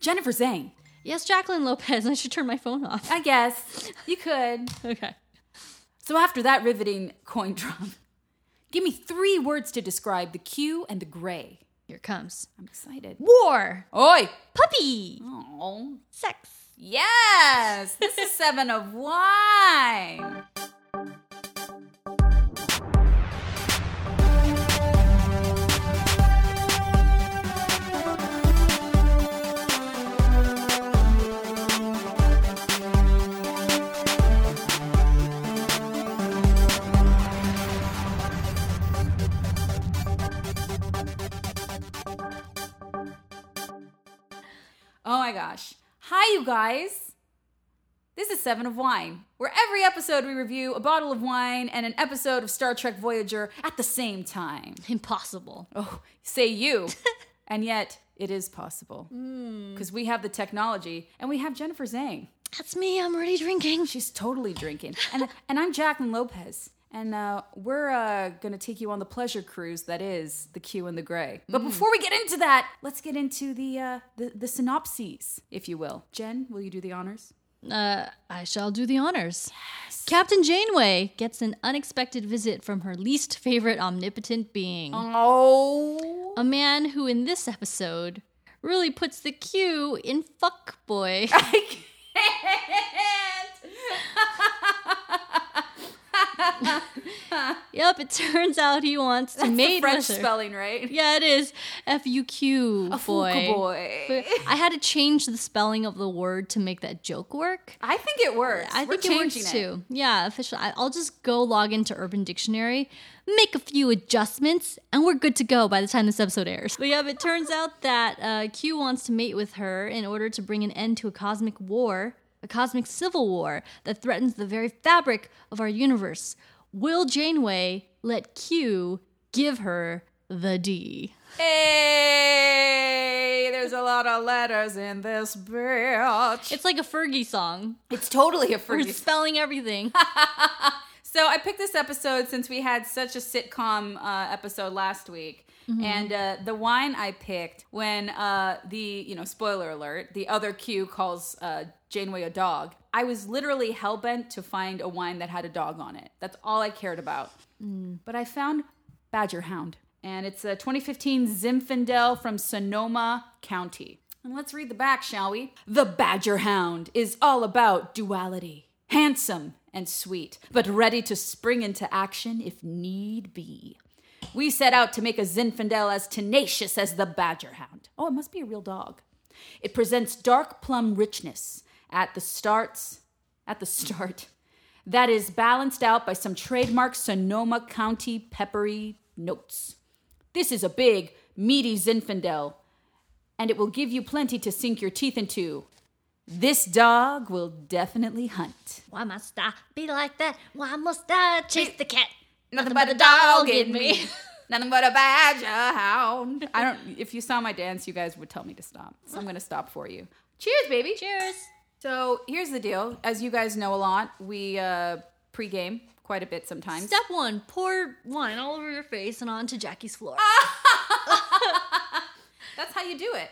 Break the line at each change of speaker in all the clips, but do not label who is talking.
Jennifer Zhang.
Yes, Jacqueline Lopez. I should turn my phone off.
I guess you could.
Okay.
So after that riveting coin drop, give me three words to describe the Q and the gray.
Here it comes.
I'm excited.
War.
Oi!
Puppy.
Oh,
Sex.
yes! This is seven of wine. My gosh. Hi, you guys. This is Seven of Wine, where every episode we review a bottle of wine and an episode of Star Trek Voyager at the same time.
Impossible.
Oh, say you. and yet, it is possible. Hmm. Because we have the technology and we have Jennifer Zhang.
That's me. I'm already drinking.
She's totally drinking. And, and I'm Jacqueline Lopez. And uh, we're uh, going to take you on the pleasure cruise that is the Q and the Gray. But before we get into that, let's get into the, uh, the, the synopses, if you will. Jen, will you do the honors?
Uh, I shall do the honors. Captain Janeway gets an unexpected visit from her least favorite omnipotent being.
Oh.
A man who, in this episode, really puts the Q in fuckboy.
I can't.
yep, it turns out he wants to
That's
mate
French
with her.
spelling, right?
Yeah, it is. F U Q
A
boy.
Boy.
I had to change the spelling of the word to make that joke work.
I think it works.
I
We're
think it works
changing
too. Yeah, officially. I'll just go log into Urban Dictionary, make a few adjustments, and we're good to go by the time this episode airs. But yeah, but it turns out that uh, Q wants to mate with her in order to bring an end to a cosmic war, a cosmic civil war that threatens the very fabric of our universe. Will Janeway let Q give her the D?
Hey, there's a lot of letters in this bitch.
It's like a Fergie song.
It's totally a
Fergie.
We're
spelling everything.
So I picked this episode since we had such a sitcom uh, episode last week. And uh, the wine I picked when uh, the, you know, spoiler alert, the other Q calls uh, Janeway a dog. I was literally hell bent to find a wine that had a dog on it. That's all I cared about. But I found Badger Hound. And it's a 2015 Zinfandel from Sonoma County. And let's read the back, shall we? The Badger Hound is all about duality. Handsome and sweet, but ready to spring into action if need be. We set out to make a Zinfandel as tenacious as the Badger Hound. Oh, it must be a real dog. It presents dark plum richness at the starts at the start that is balanced out by some trademark Sonoma County peppery notes. This is a big, meaty Zinfandel, and it will give you plenty to sink your teeth into. This dog will definitely hunt.
Why must I be like that? Why must I chase the cat?
Nothing but a dog in me. Nothing but a badger hound. I don't. If you saw my dance, you guys would tell me to stop. So I'm gonna stop for you. Cheers, baby.
Cheers.
So here's the deal. As you guys know a lot, we uh, pregame quite a bit sometimes.
Step one: pour wine all over your face and onto Jackie's floor.
That's how you do it.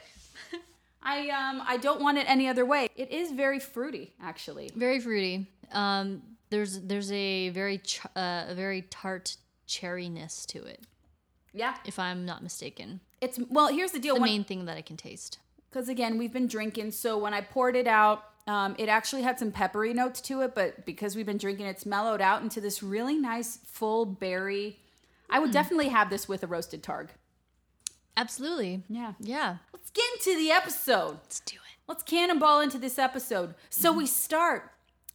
I um I don't want it any other way. It is very fruity, actually.
Very fruity. Um, there's there's a very ch- uh, a very tart cherryness to it,
Yeah.
if I'm not mistaken.
It's well. Here's the deal.
The
When-
main thing that I can taste.
because again we've been drinking so when i poured it out um, it actually had some peppery notes to it but because we've been drinking it's mellowed out into this really nice full berry i would definitely have this with a roasted targ
Absolutely.
yeah
Yeah.
let's get into the episode
Let's do it.
let's cannonball into this episode so we start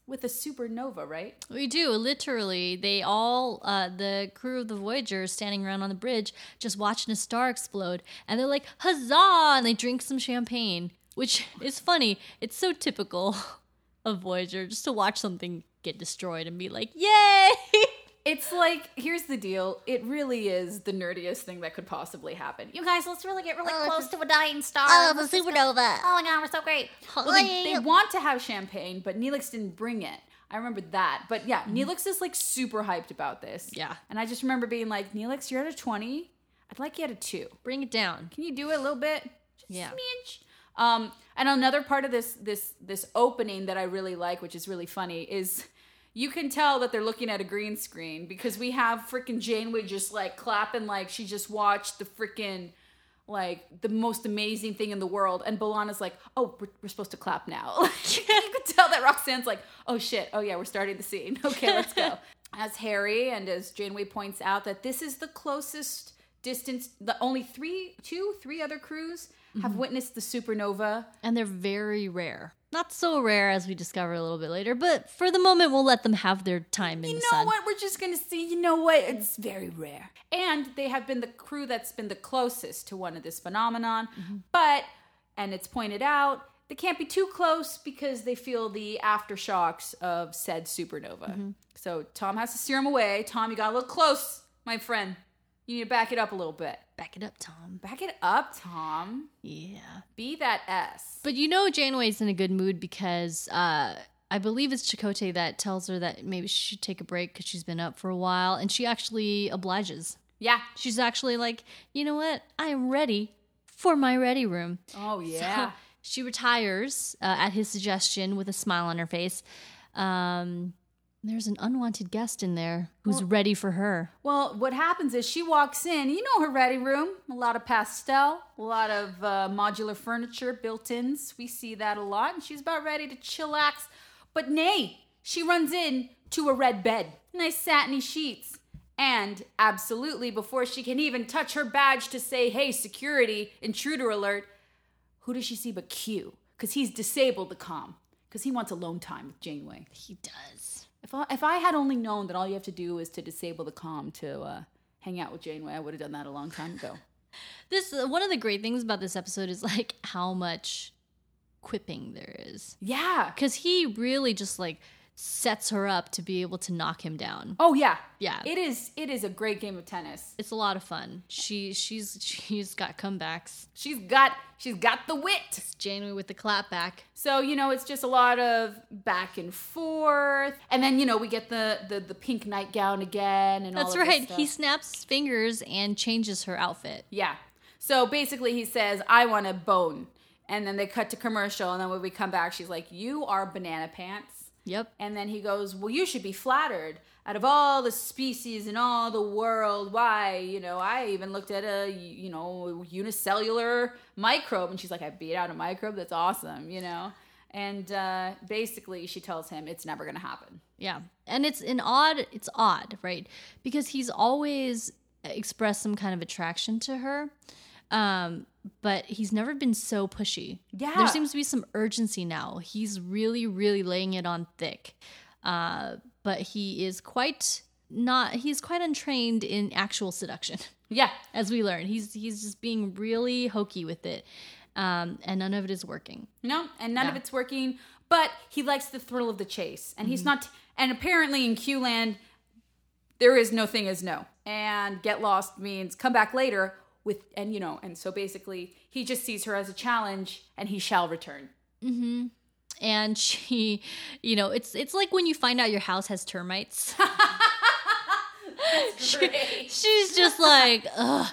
with a supernova right
We do literally. They all, uh, the crew of the Voyager, is standing around on the bridge, just watching a star explode, and they're like, "Huzzah!" and they drink some champagne, which is funny. It's so typical of Voyager just to watch something get destroyed and be like, "Yay!"
it's like here's the deal it really is the nerdiest thing that could possibly happen you guys let's really get really oh, close to a dying star
Oh, the
Let's just go-
supernova.
Oh my god, we're so great. Oh, well, they, they want to have champagne, but Neelix didn't bring it. I remember that. But yeah, mm-hmm. Neelix is like super hyped about this.
Yeah.
And I just remember being like, Neelix, you're at a 20. I'd like you at a two.
Bring it down.
Can you do it a little bit? Just
Yeah.
smidge. Um, and another part of this this this opening that I really like, which is really funny, is you can tell that they're looking at a green screen because we have freaking Janeway just like clapping like she just watched the freaking like the most amazing thing in the world. And B'Elanna's like oh we're, we're supposed to clap now. Like, you can tell that Roxann's like oh shit. Oh yeah we're starting the scene. Okay let's go. As Harry and as Janeway points out that this is the closest distance the only three two three other crews have mm-hmm. witnessed the supernova.
And they're very rare. Not so rare as we discover a little bit later, but for the moment, we'll let them have their time in
you
the
know
sun.
what? We're just gonna see. You know what? It's very rare. And they have been the crew that's been the closest to one of this phenomenon. Mm-hmm. But and it's pointed out they can't be too close because they feel the aftershocks of said supernova. Mm-hmm. So tom has to steer him away. Tom you got a little close my friend. You need to back it up a little bit
Back it up, Tom.
back it up tom
Yeah.
be that s
But you know, Janeway's in a good mood because uh, I believe it's Chakotay that tells her that maybe she should take a break because she's been up for a while, and she actually obliges.
yeah
She's actually like, you know what? I am ready for my ready room.
oh yeah
So she retires uh, at his suggestion with a smile on her face. Um, there's an unwanted guest in there who's ready for her.
Well, what happens is she walks in. You know her ready room. A lot of pastel, a lot of uh, modular furniture, built-ins. We see that a lot, and she's about ready to chillax. But nay, she runs in to a red bed, nice satiny sheets, and absolutely before she can even touch her badge to say, "Hey, security, intruder alert," who does she see but Q? Because he's disabled the comm. Because he wants alone time with Janeway.
He does.
If I, if I had only known that all you have to do is to disable the comm to uh, hang out with Janeway, I would have done that a long time ago.
This uh, one of the great things about this episode is like how much quipping there is.
yeah.
Because he really just like sets her up to be able to knock him down.
Oh yeah.
Yeah.
It is. It is a great game of tennis.
It's a lot of fun. She she's she's got comebacks.
She's got. She's got the wit.
It's Janeway with the clap back.
So you know, it's just a lot of back and forth, and then you know we get the the, the pink nightgown again, and all
That's right. He snaps his fingers and changes her outfit.
Yeah. So basically, he says, "I want a bone," and then they cut to commercial, and then when we come back, she's like, "You are banana pants."
Yep.
And then he goes, Well, you should be flattered. Out of all the species in all the world, why, you know, I even looked at a, you know, unicellular microbe. And she's like, I beat out a microbe? That's awesome, you know? And uh, basically, she tells him it's never going to happen.
Yeah. And it's an odd, it's odd, right? Because he's always expressed some kind of attraction to her. Um, but he's never been so pushy.
Yeah.
There seems to be some urgency now. He's really, really laying it on thick. Uh, but he is quite not he's quite untrained in actual seduction,
Yeah.
as we learn. He's he's just being really hokey with it. Um, and none of it is working.
No, and none of it's working. But he likes the thrill of the chase, and
Mm-hmm.
he's not. And apparently, in Q Land, there is no thing as no. And get lost means come back later with, and you know, and so basically, he just sees her as a challenge, and he shall return.
and she you know it's it's like when you find out your house has termites
Great.
she's just like ugh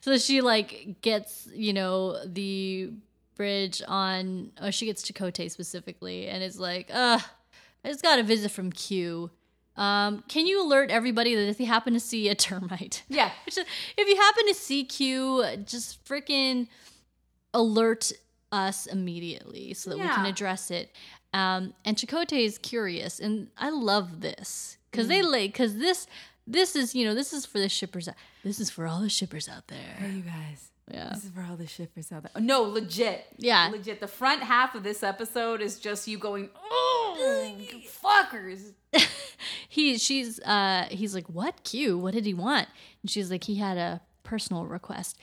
so she like gets you know the bridge on oh she gets Chakotay specifically and it's like uh i just got a visit from q um can you alert everybody that if you happen to see a termite
Yeah.
If you happen to see q just freaking alert us immediately so that we can address it um and Chakotay is curious and i love this because they like because this this is you know this is for the shippers this is for all the shippers out there Hey,
you guys.
Yeah
This is for all the shippers out there. No, legit.
Yeah.
Legit. The front half of this episode is just you going, oh, you fuckers.
he she's uh he's like what q what did he want and she's like he had a personal request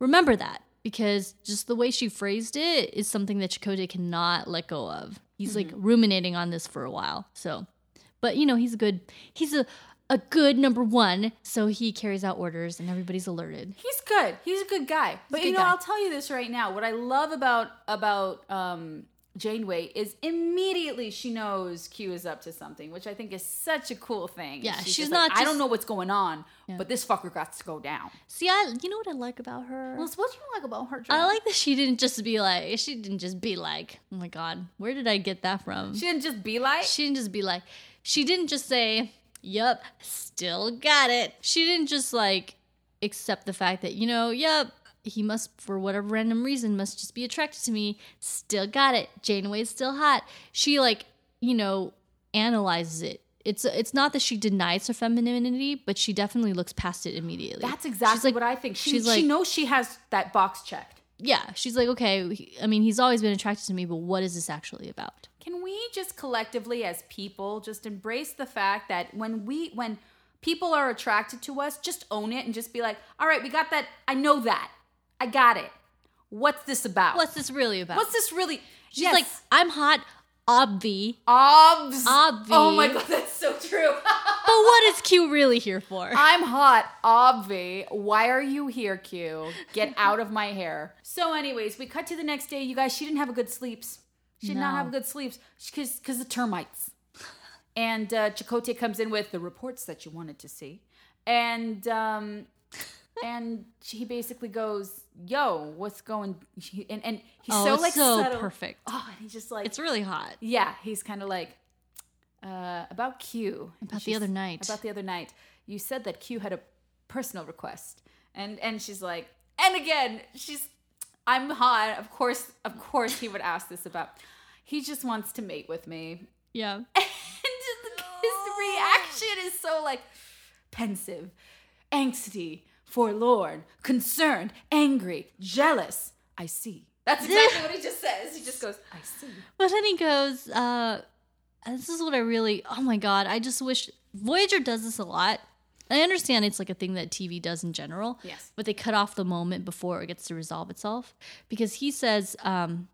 remember that because just the way she phrased it is something that Chakotay cannot let go of he's like ruminating on this for a while so but you know he's a good he's a a good number one so he carries out orders and everybody's alerted
He's good. He's a good guy. But
a
you know,
guy.
I'll tell you this right now. What I love about about um Janeway is immediately she knows Q is up to something, which I think is such a cool thing.
Yeah, she's
just
not
Like, I don't know what's going on,
Yeah.
but this fucker got to go down.
See, I you know what I like about her?
Well, what do you like about her?
I like that she didn't just be like she didn't just be like, oh my god, where did I get that from?
She didn't just be like.
She didn't just be like, she didn't just say, Yup, still got it. She didn't just like accept the fact that, you know, yep, he must, for whatever random reason, must just be attracted to me. Still got it. Janeway's still hot. She like, you know, analyzes it. It's it's not that she denies her femininity, but she definitely looks past it immediately.
That's exactly
like-
what I think. She,
she's
she
like-
knows she has that box checked.
Yeah, she's like, okay, I mean, he's always been attracted to me, but what is this actually about?
Can we just collectively, as people, just embrace the fact that when we when people are attracted to us, just own it and just be like, all right, we got that. I know that. I got it. What's this about?
What's this really about?
What's this really?
She's like, I'm hot, obvi.
obs.
Obvi.
Oh my god, so true.
But what is Q really here for?
I'm hot, obvi. Why are you here, Q? Get out of my hair. So, anyways, we cut to the next day. You guys, she didn't have a good sleeps. She did not
No.
have good sleeps because because of termites. And uh, Chakotay comes in with the reports that you wanted to see, and um, and he basically goes, "Yo, what's going?" he- And and he's
Oh,
so like
so
subtle.
perfect.
Oh, and he's just like
It's really hot.
yeah, he's kind of like uh, about Q.
About the other night.
About the other night. You said that Q had a personal request, and and she's like, and again, she's, I'm hot. Of course, of course, he would ask this about. He just wants to mate with me,
Yeah.
and his reaction is so like pensive, angsty, forlorn, concerned, angry, jealous. I see. That's exactly what he just says. He just goes, I see.
But then he goes, uh, this is what I really, oh my God, I just wish Voyager does this a lot. I understand it's like a thing that TV does in general.
Yes.
But they cut off the moment before it gets to resolve itself. Because he says, um,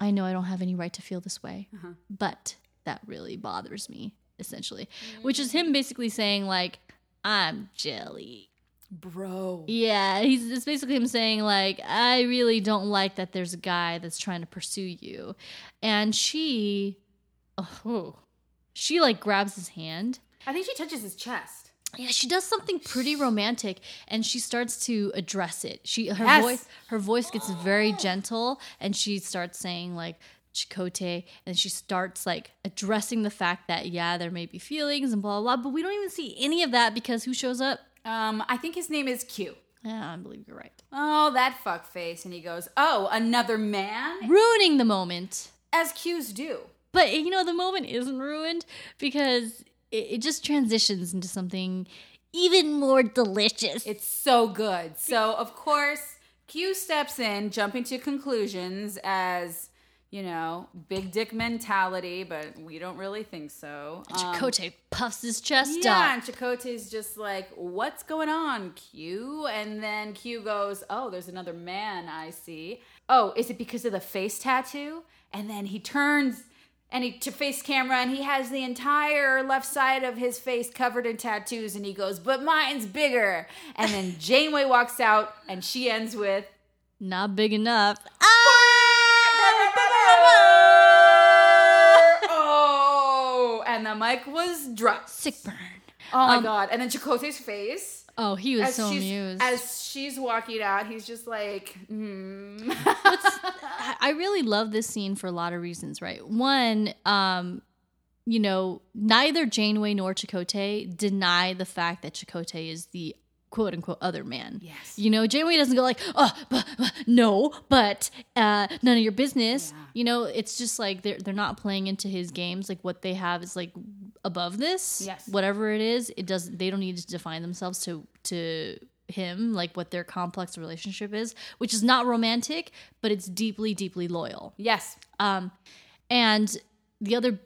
I know I don't have any right to feel this way, but that really bothers me, essentially. Which is him basically saying, like, I'm jelly.
Bro.
Yeah, he's it's basically him saying like, I really don't like that there's a guy that's trying to pursue you, and she, oh, she like grabs his hand.
I think she touches his chest.
Yeah, she does something pretty romantic, and she starts to address it. She her
Yes.
voice her voice gets very gentle, and she starts saying like. Chakotay, and she starts like addressing the fact that yeah, there may be feelings and blah blah blah, but we don't even see any of that because who shows up?
Um, I think his name is Q.
Yeah, I believe you're right.
Oh, that fuck face. And he goes, Oh, another man?
Ruining the moment.
As Q's do.
But you know, the moment isn't ruined because it, it just transitions into something even more delicious.
It's so good. So, of course, Q steps in, jumping to conclusions as, you know, big dick mentality, but we don't really think so. Um,
Chakotay puffs his chest
Yeah,
up.
Yeah, and Chakotay's just like, "What's going on, Q?" And then Q goes, "Oh, there's another man I see. Oh, is it because of the face tattoo?" And then he turns and he to face camera and he has the entire left side of his face covered in tattoos and he goes, "But mine's bigger." And then Janeway walks out and she ends with
Not big enough.
Oh, and the mic was dropped.
Sick burn.
Oh my
Um,
god! And then Chakotay's face
Oh, he was
as
so amused.
as she's walking out, he's just like, hmm.
I I really love this scene for a lot of reasons, right? One, um, you know, neither Janeway nor Chakotay deny the fact that Chakotay is the quote unquote other man.
Yes.
You know, Janeway doesn't go like, oh, but, but, no, but uh, none of your business.
Yeah.
You know, it's just like they're they're not playing into his games. Like what they have is like above this.
Yes.
Whatever it is, it doesn't. They don't need to define themselves to to him like what their complex relationship is, which is not romantic, but it's deeply deeply loyal.
yes,
Um, and the other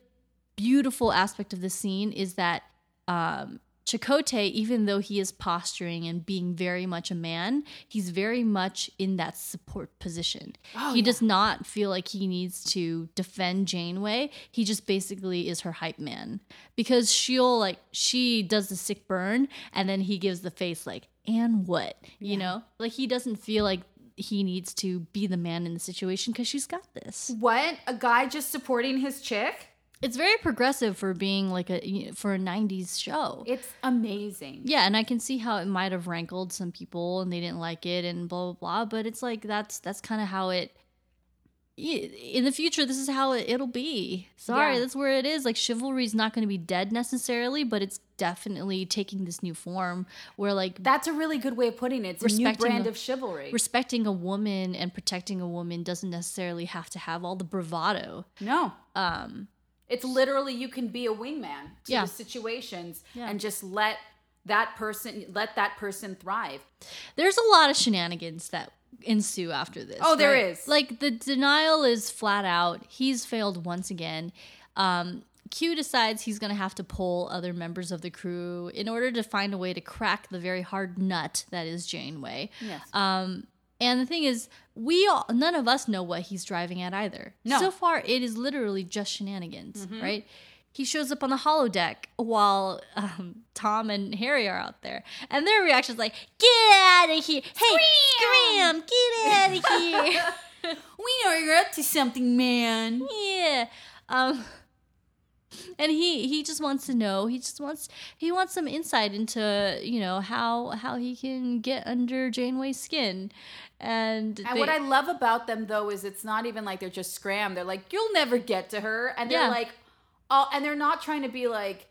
beautiful aspect of the scene is that um, Chakotay, even though he is posturing and being very much a man, he's very much in that support position.
Oh,
he
yeah.
does not feel like he needs to defend Janeway. He just basically is her hype man because she'll like she does the sick burn and then he gives the face like and what you know like he doesn't feel like he needs to be the man in the situation because she's got this.
What? A guy just supporting his chick?
It's very progressive for being like a for a '90s show.
It's amazing.
Yeah, and I can see how it might have rankled some people and they didn't like it and blah blah blah. But it's like that's that's kind of how it. In the future, this is how it, it'll be. Sorry,
Yeah.
that's where it is. Like chivalry's not going to be dead necessarily, but it's definitely taking this new form where like
That's a really good way of putting it. It's a new brand
the-
of chivalry.
respecting a woman and protecting a woman doesn't necessarily have to have all the bravado.
no.
Um,
It's literally you can be a wingman to
Yeah.
the situations
Yeah.
and just let that person let that person thrive.
there's a lot of shenanigans that ensue after this.
Oh, there
right?
is.
Like the denial is flat out. He's failed once again. Um, Q decides he's going to have to pull other members of the crew in order to find a way to crack the very hard nut that is Janeway.
Yes.
Um, and the thing is, we all, none of us know what he's driving at either.
No.
So far, it is literally just shenanigans, right? He shows up on the holodeck while um, Tom and Harry are out there, and their reaction's like, "Get out of here! Hey, Scram! Get out of here!"
we know you're up to something, man.
yeah. Um, and he he just wants to know. He just wants he wants some insight into you know how how he can get under Janeway's skin. And,
And
they-
what I love about them though is it's not even like they're just scram. They're like, you'll never get to her. And they're
Yeah.
like, oh, and they're not trying to be like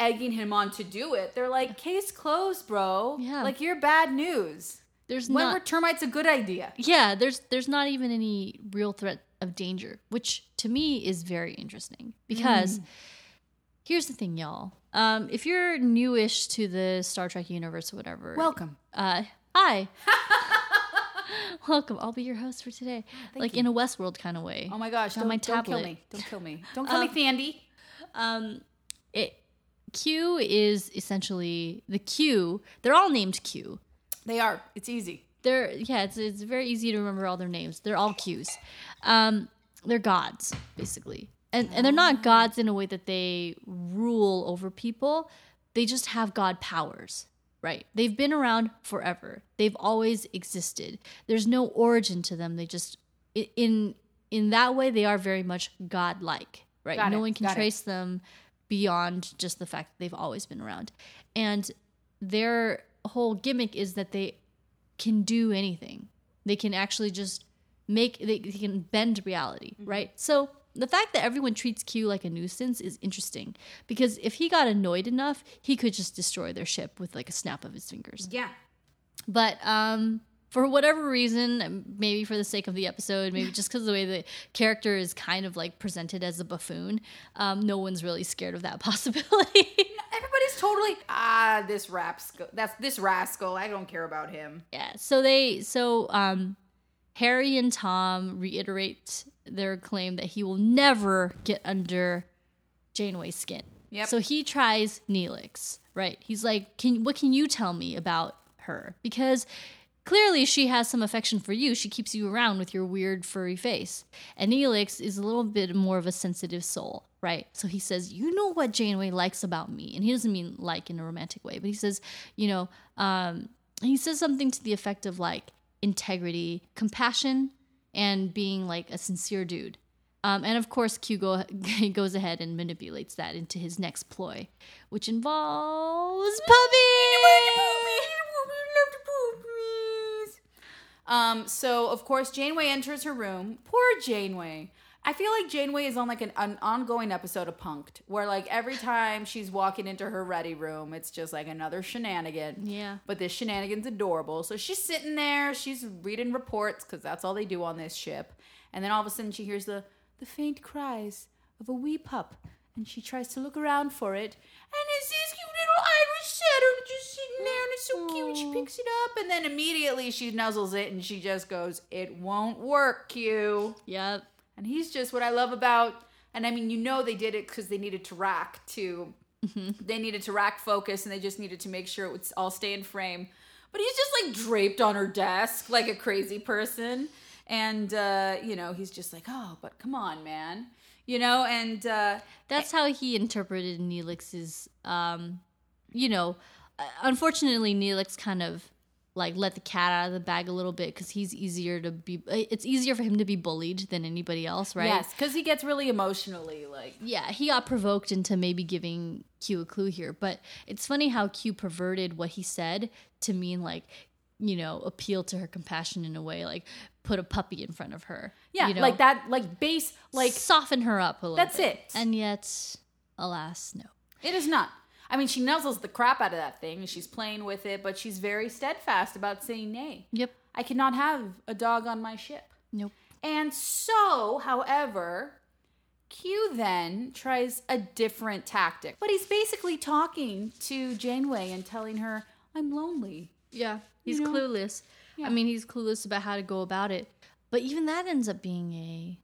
egging him on to do it. They're like, case closed, bro.
Yeah.
Like you're bad news.
there's
When
not
were termites a good idea?
yeah there's there's not even any real threat of danger which to me is very interesting because here's the thing y'all um, if you're newish to the star trek universe or whatever
Welcome.
uh, hi welcome i'll be your host for today like in a westworld kind of way
Oh my gosh,
on
don't,
my
don't kill me. Don't kill me. Don't kill me, Thandie.
um, it q is essentially the q they're all named q
They are. It's easy.
They're yeah it's, it's very easy to remember all their names. They're all q's. Um they're gods basically. And and they're not gods in a way that they rule over people. They just have god powers right? They've been around forever. They've always existed. There's no origin to them. They just in in that way they are very much godlike right?
Got
no
it,
one can
got it.
trace them beyond just the fact that they've always been around. And their whole gimmick is that they can do anything. They can actually just make they, they can bend reality,
Mm-hmm.
right? So the fact that everyone treats Q like a nuisance is interesting because if he got annoyed enough, he could just destroy their ship with like a snap of his fingers.
Yeah.
But um for whatever reason, maybe for the sake of the episode, maybe just because the way the character is kind of like presented as a buffoon, um, no one's really scared of that possibility.
Everybody's totally ah this rascal. That's this rascal. I don't care about him.
Yeah. So they so um Harry and Tom reiterate their claim that he will never get under Janeway's skin.
Yep.
So he tries Neelix, right? He's like, "Can what can you tell me about her?" Because clearly she has some affection for you. She keeps you around with your weird furry face. And Neelix is a little bit more of a sensitive soul, right? So he says, "You know what Janeway likes about me," and he doesn't mean like in a romantic way, but he says, "You know." Um, he says something to the effect of like integrity, compassion, and being like a sincere dude. Um, and of course, Q go, goes ahead and manipulates that into his next ploy, which involves
Puppies. Um, so of course Janeway enters her room. Poor Janeway. I feel like Janeway is on like an, an ongoing episode of Punk'd, where like every time she's walking into her ready room, it's just like another shenanigan.
Yeah.
But this shenanigan's adorable. So she's sitting there, she's reading reports because that's all they do on this ship. And then all of a sudden she hears the the faint cries of a wee pup, and she tries to look around for it. And it's this cute little Irish setter just sitting there, and it's so cute. She picks it up, and then immediately she nuzzles it, and she just goes, "It won't work, Q."
Yep.
And he's just what I love about, and I mean, you know, they did it because they needed to rack to, they needed to rack focus, and they just needed to make sure it would all stay in frame. But he's just like draped on her desk like a crazy person, and uh, you know, he's just like, oh, but come on, man, you know, and uh,
That's how he interpreted Neelix's, um, you know, uh, unfortunately, Neelix kind of like let the cat out of the bag a little bit because he's easier to be. It's easier for him to be bullied than anybody else, right?
Yes, because he gets really emotionally like.
Yeah, he got provoked into maybe giving Q a clue here, but it's funny how Q perverted what he said to mean like, you know, appeal to her compassion in a way, like put a puppy in front of her.
Yeah,
you know?
like that, like base, like
soften her up a little.
That's
bit.
it.
And yet, alas, no.
it is not. I mean, she nuzzles the crap out of that thing and she's playing with it, but she's very steadfast about saying nay.
Yep.
I cannot have a dog on my ship.
Nope.
And so, however, Q then tries a different tactic. But he's basically talking to Janeway and telling her, I'm lonely.
Yeah, he's
You know?
clueless.
Yeah.
I mean, he's clueless about how to go about it. But even that ends up being a,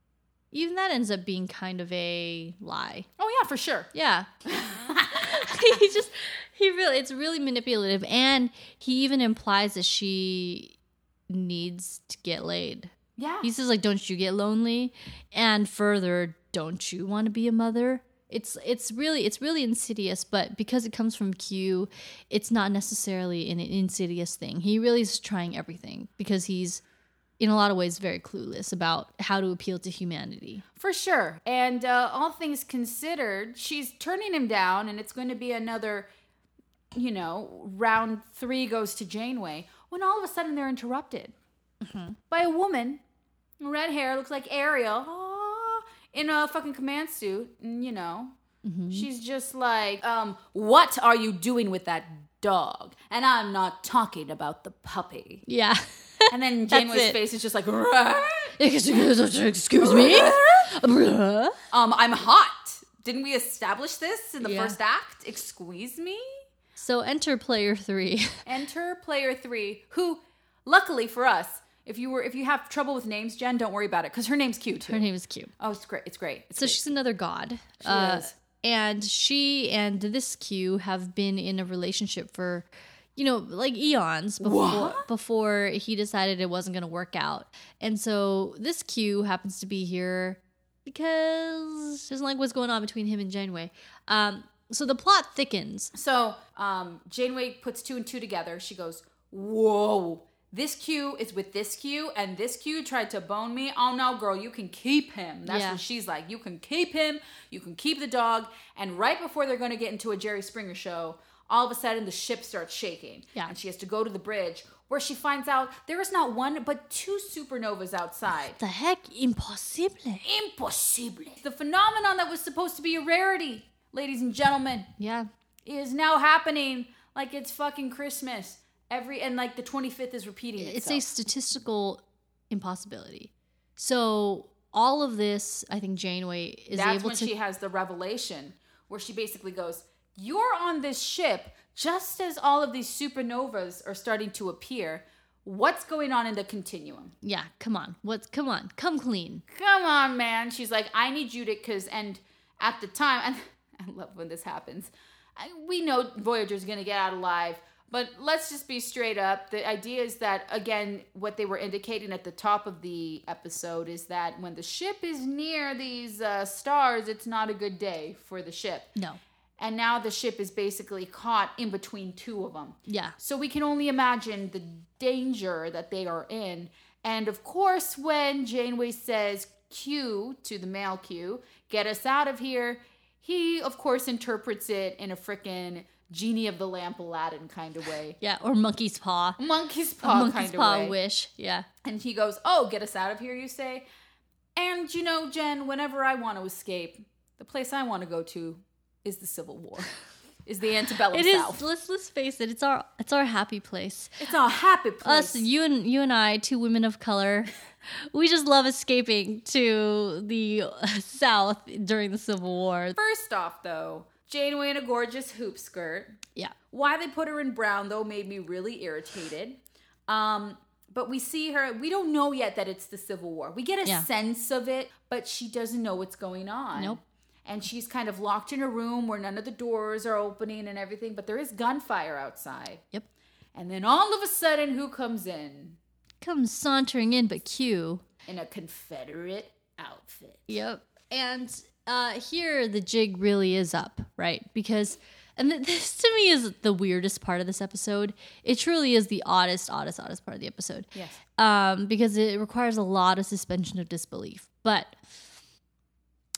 even that ends up being kind of a lie.
Oh, yeah, for sure.
Yeah. he just, he really, it's really manipulative. And he even implies that she needs to get laid.
Yeah.
He says, like, don't you get lonely? And further, don't you want to be a mother? It's it's really it's really insidious, but because it comes from Q, it's not necessarily an insidious thing. He really is trying everything because he's in a lot of ways very clueless about how to appeal to humanity.
For sure. And uh, all things considered, she's turning him down, and it's going to be another, you know, round three goes to Janeway. When all of a sudden they're interrupted by a woman, red hair, looks like Ariel, in a fucking command suit, and you know, she's just like, um, what are you doing with that dog? And I'm not talking about the puppy.
Yeah.
And then Janeway's face is just like,
Excuse me.
Um, I'm hot. Didn't we establish this in the
Yeah.
first act? Excuse me?
so enter player three.
Enter player three, who, luckily for us, if you were if you have trouble with names, Jen, don't worry about it because her name's cute too.
Her name is Q.
oh, it's great. It's great. It's
So
great.
she's another god.
She
Uh,
is.
And she and this Q have been in a relationship for, you know, like eons before
What?
before he decided it wasn't going to work out. And so this Q happens to be here because doesn't like what's going on between him and Janeway. Um, so the plot thickens.
So um, Janeway puts two and two together. She goes, "Whoa." This Q is with this Q, and this Q tried to bone me. Oh no, girl, you can keep him. That's
Yeah.
what she's like. You can keep him. You can keep the dog. And right before they're going to get into a Jerry Springer show, all of a sudden the ship starts shaking.
Yeah.
And she has to go to the bridge where she finds out there is not one but two supernovas outside.
What The heck, impossible.
Impossible. The phenomenon that was supposed to be a rarity, ladies and gentlemen
Yeah,
is now happening like it's fucking Christmas. Every and like the 25th is repeating
it's
itself.
a statistical impossibility. So all of this, I think Janeway is
That's
able
when
to
she has the revelation where she basically goes, "You're on this ship just as all of these supernovas are starting to appear. What's going on in the continuum?"
Yeah, come on. What's come on. Come clean.
Come on, man. She's like, "I need you to cuz and at the time and I love when this happens. I, we know Voyager's going to get out alive, but let's just be straight up. The idea is that again, what they were indicating at the top of the episode is that when the ship is near these uh, stars, it's not a good day for the ship.
No.
And now the ship is basically caught in between two of them.
Yeah.
So we can only imagine the danger that they are in. And of course, when Janeway says Q to the male Q, get us out of here, he of course interprets it in a frickin' genie of the lamp Aladdin kind of way.
Yeah, or monkey's paw.
Monkey's
A
paw
monkey's
kind of
paw
way.
wish. Yeah.
And he goes, Oh, get us out of here, you say? And you know, Jen, whenever I want to escape, the place I want to go to is the Civil War. is the antebellum
It is
South.
let's let's face it, it's our it's our happy place.
It's our happy place.
Us, you and you and I, two women of color, we just love escaping to the uh, South during the Civil War.
First off, though, Janeway in a gorgeous hoop skirt.
Yeah.
Why they put her in brown, though, made me really irritated. Um, but we see her, we don't know yet that it's the Civil War. We get a
Yeah.
sense of it, but she doesn't know what's going on.
Nope.
And she's kind of locked in a room where none of the doors are opening and everything, but there is gunfire outside.
Yep.
And then all of a sudden, who comes in?
Comes sauntering in, but Q.
In a Confederate outfit.
Yep. And uh, here the jig really is up, right? Because and th- this to me is the weirdest part of this episode. It truly is the oddest, oddest, oddest part of the episode.
Yes.
Um, because it requires a lot of suspension of disbelief. But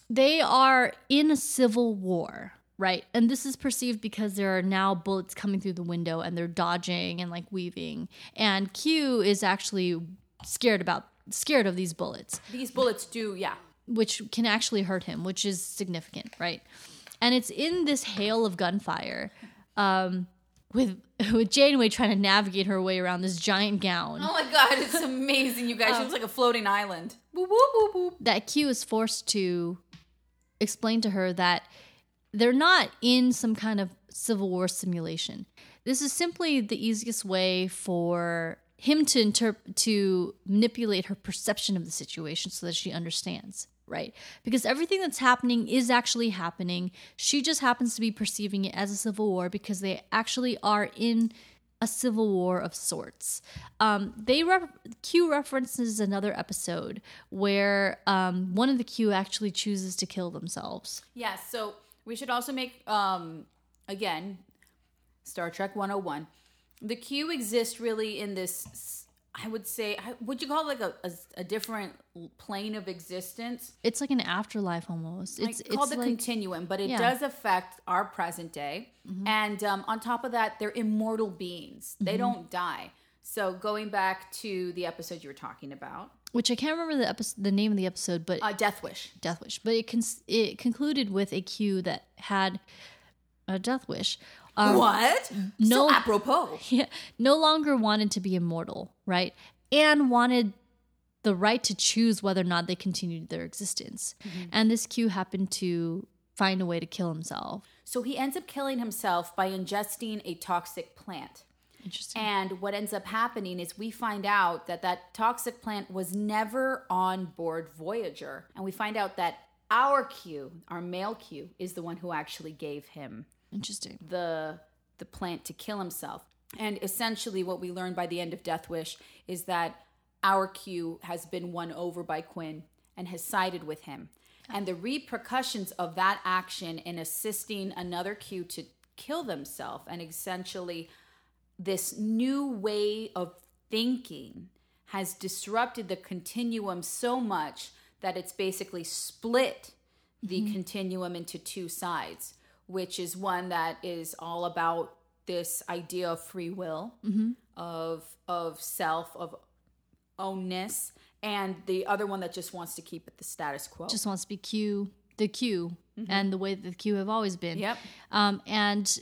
they are in a civil war, right? And this is perceived because there are now bullets coming through the window and they're dodging and like weaving. And Q is actually scared about scared of these bullets
These bullets do, yeah.
which can actually hurt him, which is significant, right? And it's in this hail of gunfire, um, with with Janeway trying to navigate her way around this giant gown.
Oh my god, it's amazing, you guys.
Um,
she looks like a floating island. Boop, boop, boop, boop.
That Q is forced to explain to her that they're not in some kind of civil war simulation. This is simply the easiest way for him to interp- to manipulate her perception of the situation so that she understands, right? Because everything that's happening is actually happening. She just happens to be perceiving it as a civil war because they actually are in a civil war of sorts. Um, they ref- Q references another episode where um, one of the Q actually chooses to kill themselves.
Yeah, so we should also make um again Star Trek 101. The Q exists really in this I would say would you call it like a, a, a different plane of existence?
It's like an afterlife almost. It's
It's called the
like,
continuum, but it
Yeah.
does affect our present day. And um, on top of that, they're immortal beings. They don't die. So going back to the episode you were talking about,
which I can't remember the episode, the name of the episode, but
uh, Death Wish.
Death Wish. But it cons- it concluded with a Q that had a Death Wish. Um,
what?
no-
So apropos.
yeah, no longer wanted to be immortal, right? And wanted the right to choose whether or not they continued their existence. And this Q happened to find a way to kill himself.
So he ends up killing himself by ingesting a toxic plant.
Interesting.
And what ends up happening is we find out that that toxic plant was never on board Voyager. And we find out that our Q, our male Q, is the one who actually gave him
Interesting.
the the plant to kill himself. And essentially what we learn by the end of Death Wish is that our Q has been won over by Quinn and has sided with him. And the repercussions of that action in assisting another Q to kill themselves and essentially this new way of thinking has disrupted the continuum so much that it's basically split the mm-hmm. continuum into two sides, which is one that is all about this idea of free will, of of self, of ownness, and the other one that just wants to keep it the status quo.
Just wants to be Q, the Q, and the way that the Q have always been.
Yep.
Um, and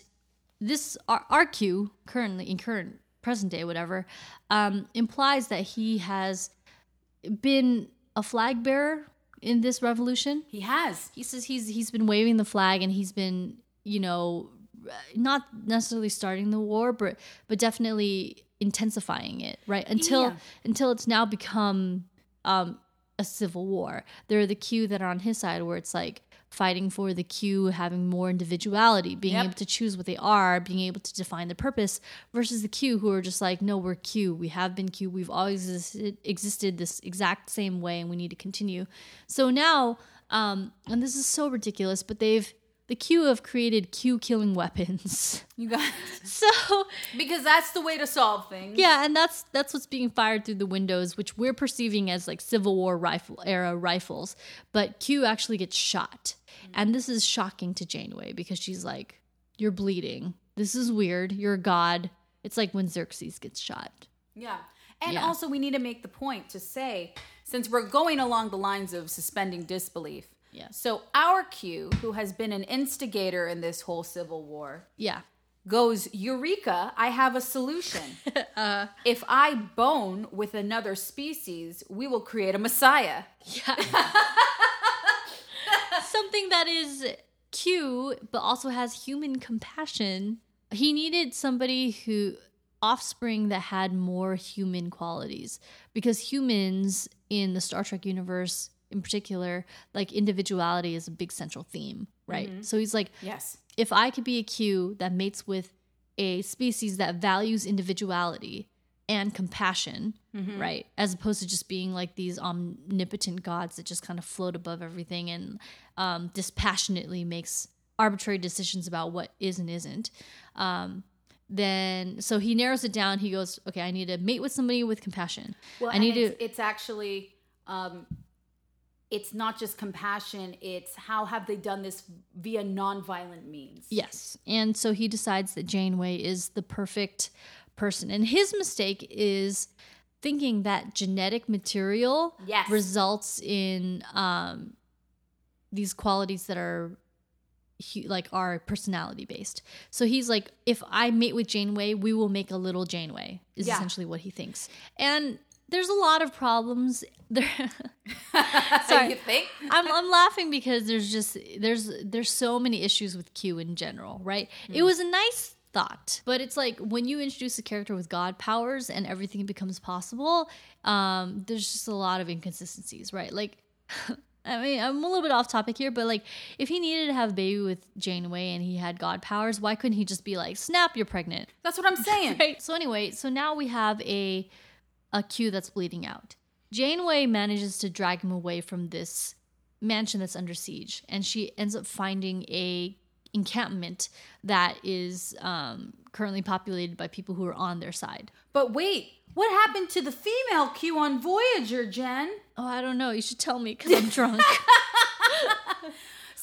this our, our Q currently in current present day whatever um, implies that he has been a flag bearer in this revolution.
he has.
He says he's he's been waving the flag and he's been you know not necessarily starting the war but but definitely intensifying it right until
Yeah.
until it's now become um a civil war there are the Q that are on his side where it's like fighting for the Q having more individuality being
Yep.
able to choose what they are being able to define the purpose versus the Q who are just like no we're Q we have been Q we've always existed, existed this exact same way and we need to continue. So now um and this is so ridiculous but they've the Q have created Q killing weapons.
You guys,
so
because that's the way to solve things.
yeah, and that's that's what's being fired through the windows, which we're perceiving as like Civil War rifle era rifles. But Q actually gets shot, mm. and this is shocking to Janeway because she's like, "You're bleeding. This is weird. You're a god." It's like when Xerxes gets shot.
Yeah. And
Yeah.
also, we need to make the point to say, since we're going along the lines of suspending disbelief.
Yeah.
So, our Q, who has been an instigator in this whole civil war,
Yeah,
goes, Eureka, I have a solution.
Uh.
if I bone with another species, we will create a messiah.
Yeah. Something that is Q, but also has human compassion. He needed somebody who, offspring that had more human qualities. Because humans in the Star Trek universe, in particular, like individuality is a big central theme, right? So he's like,
Yes.
if I could be a Q that mates with a species that values individuality and compassion, right? As opposed to just being like these omnipotent gods that just kind of float above everything and um, dispassionately makes arbitrary decisions about what is and isn't. Um, then so he narrows it down. He goes, okay, I need to mate with somebody with compassion.
Well,
I need
it's,
to.
it's actually, um, it's not just compassion. It's how have they done this via nonviolent means?
Yes. And so he decides that Janeway is the perfect person. And his mistake is thinking that genetic material
Yes.
results in um, these qualities that are like are personality based. So he's like, if I mate with Janeway, we will make a little Janeway, is
Yeah.
essentially what he thinks. And there's a lot of problems there.
Sorry, you think?
I'm, I'm laughing because there's just there's there's so many issues with Q in general, right? It
Hmm.
was a nice thought, but it's like when you introduce a character with god powers and everything becomes possible, um, there's just a lot of inconsistencies, right? Like I mean, I'm a little bit off topic here, but like if he needed to have a baby with Janeway and he had god powers, why couldn't he just be like, "Snap, you're pregnant"?
That's what I'm saying.
Right. So anyway, so now we have a a Q that's bleeding out. Janeway manages to drag him away from this mansion that's under siege, and she ends up finding a encampment that is um, currently populated by people who are on their side.
But wait, what happened to the female Q on Voyager, Jen?
Oh, I don't know. You should tell me because I'm drunk.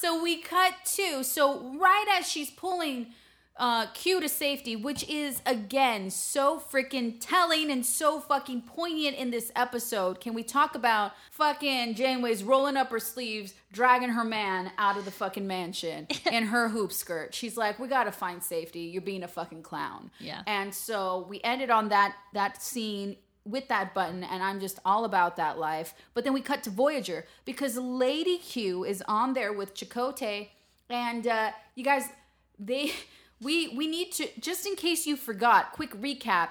So we cut to so right as she's pulling uh Q to safety, which is again so freaking telling and so fucking poignant in this episode. Can we talk about fucking Janeway's rolling up her sleeves, dragging her man out of the fucking mansion in her hoop skirt? She's like, "We got to find safety. You're being a fucking clown."
Yeah.
And so we ended on that that scene with that button and I'm just all about that life. But then we cut to Voyager because Lady Q is on there with Chakotay and uh you guys they we we need to just in case you forgot, quick recap.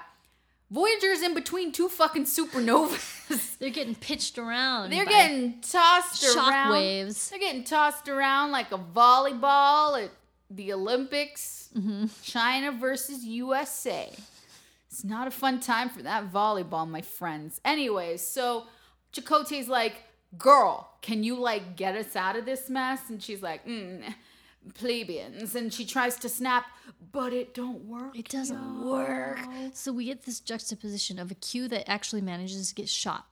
Voyager's in between two fucking supernovas.
They're getting pitched around.
They're getting tossed
shock
around.
waves.
They're getting tossed around like a volleyball at the Olympics.
Mm-hmm.
China versus USA. It's not a fun time for that volleyball, my friends. Anyways, so Chakotay's like, girl, can you like get us out of this mess? And she's like, mm, plebeians. And she tries to snap, but it don't work.
It doesn't work. So we get this juxtaposition of a Q that actually manages to get shot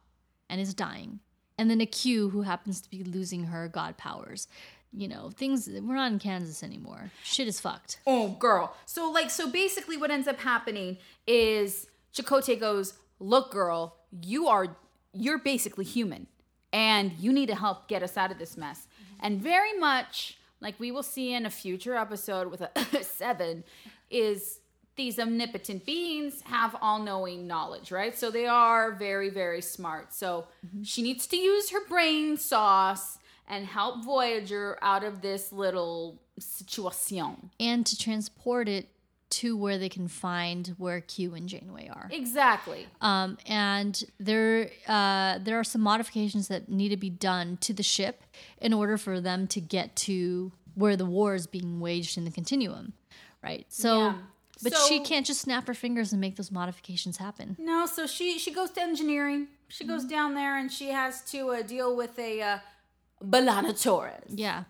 and is dying, and then a Q who happens to be losing her god powers. You know, things. We're not in Kansas anymore. Shit is fucked.
Oh, girl. So like, so basically, what ends up happening is Chakotay goes, "Look, girl, you are you're basically human, and you need to help get us out of this mess." And very much like we will see in a future episode with a seven, is these omnipotent beings have all-knowing knowledge, right? So they are very, very smart. So mm-hmm. she needs to use her brain sauce and help Voyager out of this little situation.
And to transport it to where they can find where Q and Janeway are.
Exactly.
Um, and there, uh, there are some modifications that need to be done to the ship in order for them to get to where the war is being waged in the continuum, right? So,
Yeah.
but
So-
she can't just snap her fingers and make those modifications happen.
No, so she she goes to engineering. She goes down there and she has to uh, deal with a uh, B'Elanna Torres,
Yeah,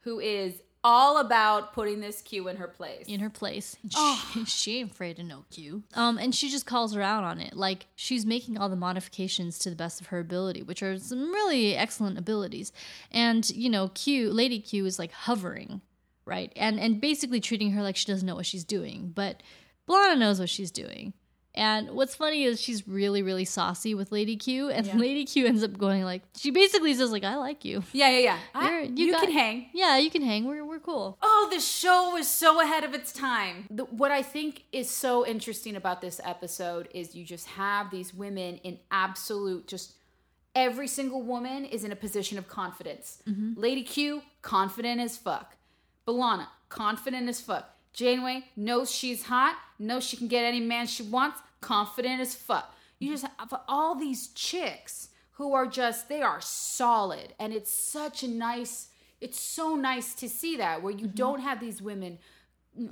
who is all about putting this Q in her place.
in her place. She,
Oh.
she ain't afraid of no Q. Um, and she just calls her out on it. Like she's making all the modifications to the best of her ability, which are some really excellent abilities. And you know, Q, Lady Q, is like hovering, right? And and basically treating her like she doesn't know what she's doing. But B'Elanna knows what she's doing. And what's funny is she's really, really saucy with Lady Q, and
Yeah.
Lady Q ends up going like, she basically says like, "I like you.
yeah, yeah, yeah. I-
You're-
you
got-
can hang.
Yeah, you can hang. We're we're cool."
Oh, the show was so ahead of its time. The, what I think is so interesting about this episode is you just have these women in absolute just every single woman is in a position of confidence. Mm-hmm. Lady Q, confident as fuck. B'Elanna, confident as fuck. Janeway knows she's hot, knows she can get any man she wants, confident as fuck. You just have all these chicks who are just they are solid and it's such a nice it's so nice to see that where you don't have these women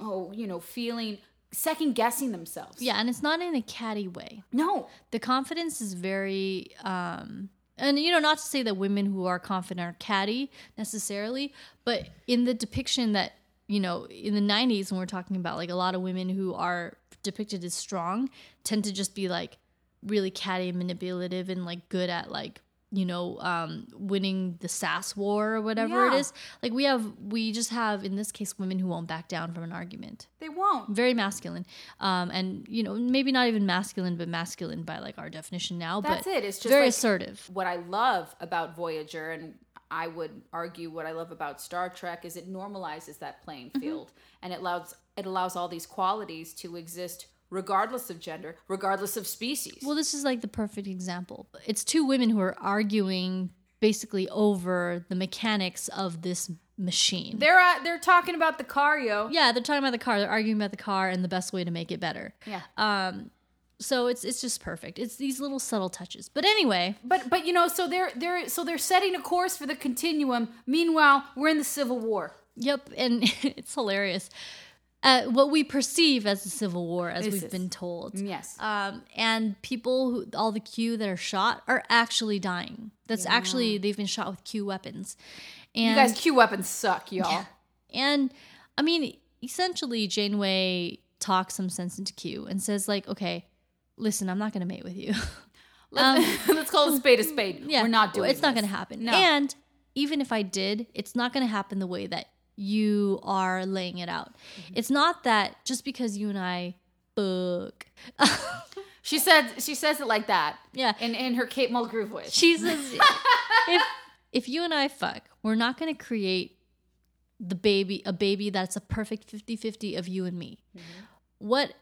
oh, you know, feeling second guessing themselves.
Yeah, and it's not in a catty way.
No.
the confidence is very um and you know not to say that women who are confident are catty necessarily but in the depiction that you know, in the 90s, when we're talking about like a lot of women who are depicted as strong, tend to just be like really catty and manipulative and like good at like you know um winning the sass war or whatever it
Yeah.
is like we have we just have in this case women who won't back down from an argument
They won't.
very masculine um and you know maybe not even masculine but masculine by like our definition now
That's
but
it. It's just
very
like-
assertive
What I love about Voyager, and I would argue what I love about Star Trek, is it normalizes that playing
Mm-hmm.
field and it allows it allows all these qualities to exist regardless of gender, regardless of species.
well this is like the perfect example it's two women who are arguing basically over the mechanics of this machine
they're uh, they're talking about the car, yo.
yeah they're talking about the car they're arguing about the car and the best way to make it better
Yeah.
Um, so it's it's just perfect. It's these little subtle touches. But anyway,
But but you know, so they're they're so they're setting a course for the continuum. Meanwhile, we're in the Civil War.
yep, and it's hilarious. Uh, what we perceive as the Civil War, as
This
we've
is-
been told.
Yes.
Um, and people who all the Q that are shot are actually dying. That's actually they've been shot with Q weapons. And
you guys, Q weapons suck, y'all.
And I mean, essentially, Janeway talks some sense into Q and says, like, okay, listen, I'm not going to mate with you.
Let's, let's call a spade a spade.
yeah,
we're not doing.
It's not going to happen.
No.
And even if I did, it's not going to happen the way that you are laying it out.
Mm-hmm.
It's not that just because you and I fuck.
She said she says it like that.
Yeah.
In in her Kate Mulgrew voice.
she says, if if you and I fuck, we're not going to create the baby a baby that's a perfect 50-50 of you and me. What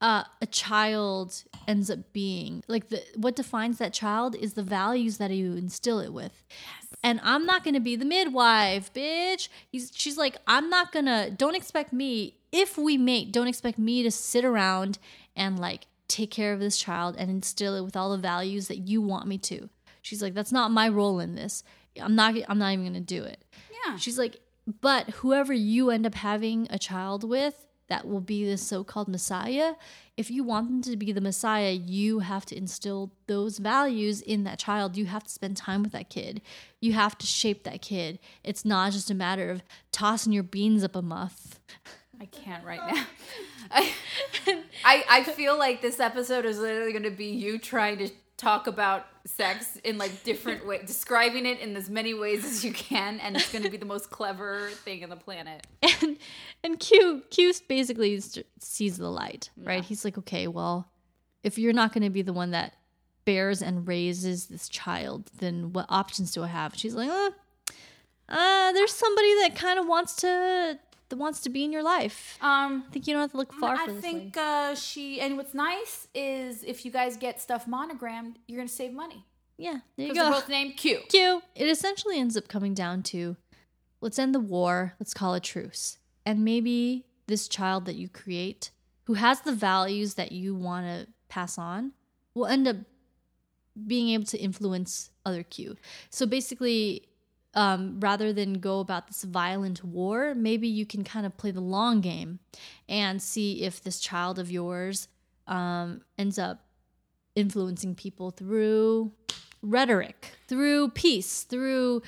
uh, a child ends up being like the what defines that child is the values that you instill it with. Yes. and i'm not gonna be the midwife bitch. He's, she's like i'm not gonna don't expect me if we mate don't expect me to sit around and like take care of this child and instill it with all the values that you want me to. She's like that's not my role in this. I'm not i'm not even gonna do it.
Yeah.
She's like, but whoever you end up having a child with, that will be the so called Messiah. If you want them to be the Messiah, you have to instill those values in that child. You have to spend time with that kid. You have to shape that kid. It's not just a matter of tossing your beans up a muff.
I can't right now. I, I I feel like this episode is literally going to be you trying to talk about sex in like different ways, describing it in as many ways as you can, and it's going to be the most clever thing on the planet.
And and Q Q basically sees the light, right? He's like, okay, well, if you're not going to be the one that bears and raises this child, then what options do I have? She's like, uh, uh there's somebody that kind of wants to that wants to be in your life.
Um,
I think you don't have to look far
I
for this.
think uh, she and what's nice is if you guys get stuff monogrammed, you're going to save money
yeah, there you go.
both named Q.
Q. It essentially ends up coming down to let's end the war, let's call a truce. And maybe this child that you create, who has the values that you want to pass on, will end up being able to influence other Q. So basically, um, rather than go about this violent war, maybe you can kind of play the long game and see if this child of yours um, ends up influencing people through rhetoric, through peace, through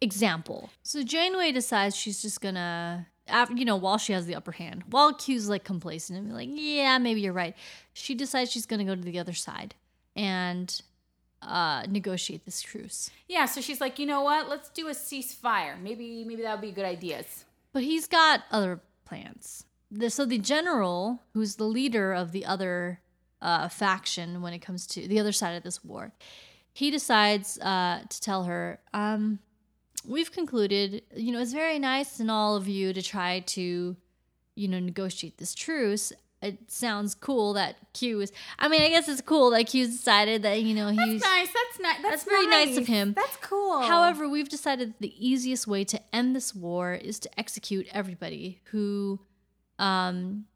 example. So Janeway decides she's just gonna, af- you know, while she has the upper hand, while Q's like complacent and be like, yeah, maybe you're right. She decides she's gonna go to the other side and uh, negotiate this truce.
Yeah, so she's like, you know what? Let's do a ceasefire. Maybe maybe that would be good ideas.
But he's got other plans. The, so the general, who's the leader of the other uh, faction when it comes to the other side of this war, he decides uh, to tell her, um, "We've concluded. You know, it's very nice in all of you to try to, you know, negotiate this truce." It sounds cool that Q is. I mean, I guess it's cool that Q's decided that you know he's.
That's nice. That's nice. That's,
That's very nice of him.
That's cool.
However, we've decided the easiest way to end this war is to execute everybody who, um,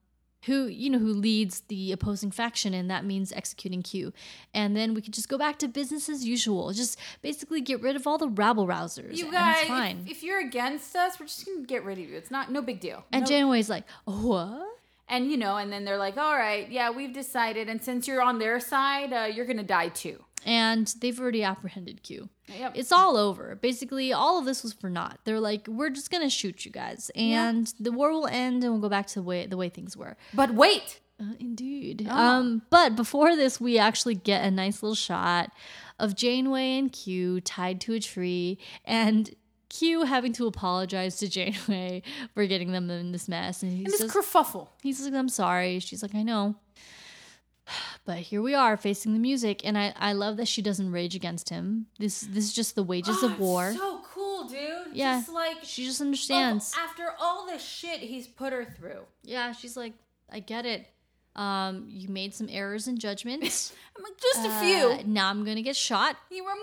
who you know who leads the opposing faction, and that means executing Q. And then we could just go back to business as usual. Just basically get rid of all the rabble rousers.
you guys. If, if you're against us, we're just gonna get rid of you. It's not no big deal.
and
no,
Janeway's like, what?
And you know, and then they're like, all right, yeah, we've decided, and since you're on their side, uh, you're gonna die too.
and they've already apprehended Q.
Yep.
It's all over. Basically, all of this was for naught. They're like, we're just gonna shoot you guys, and the war will end, and we'll go back to the way the way things were.
But wait,
Uh, indeed.
Oh.
Um, but before this, we actually get a nice little shot of Janeway and Q tied to a tree, and Q having to apologize to Janeway for getting them in this mess. And he
and this kerfuffle.
he's like, "I'm sorry." She's like, "I know." But here we are facing the music, and I, I love that she doesn't rage against him. This this is just the wages
Oh,
of war.
So cool, dude.
Yeah.
Just like
she just
oh,
understands.
after all the shit he's put her through.
yeah, she's like, I get it. Um, you made some errors in judgment.
I'm like, just a
Uh,
few.
now I'm gonna get shot
You were, I'm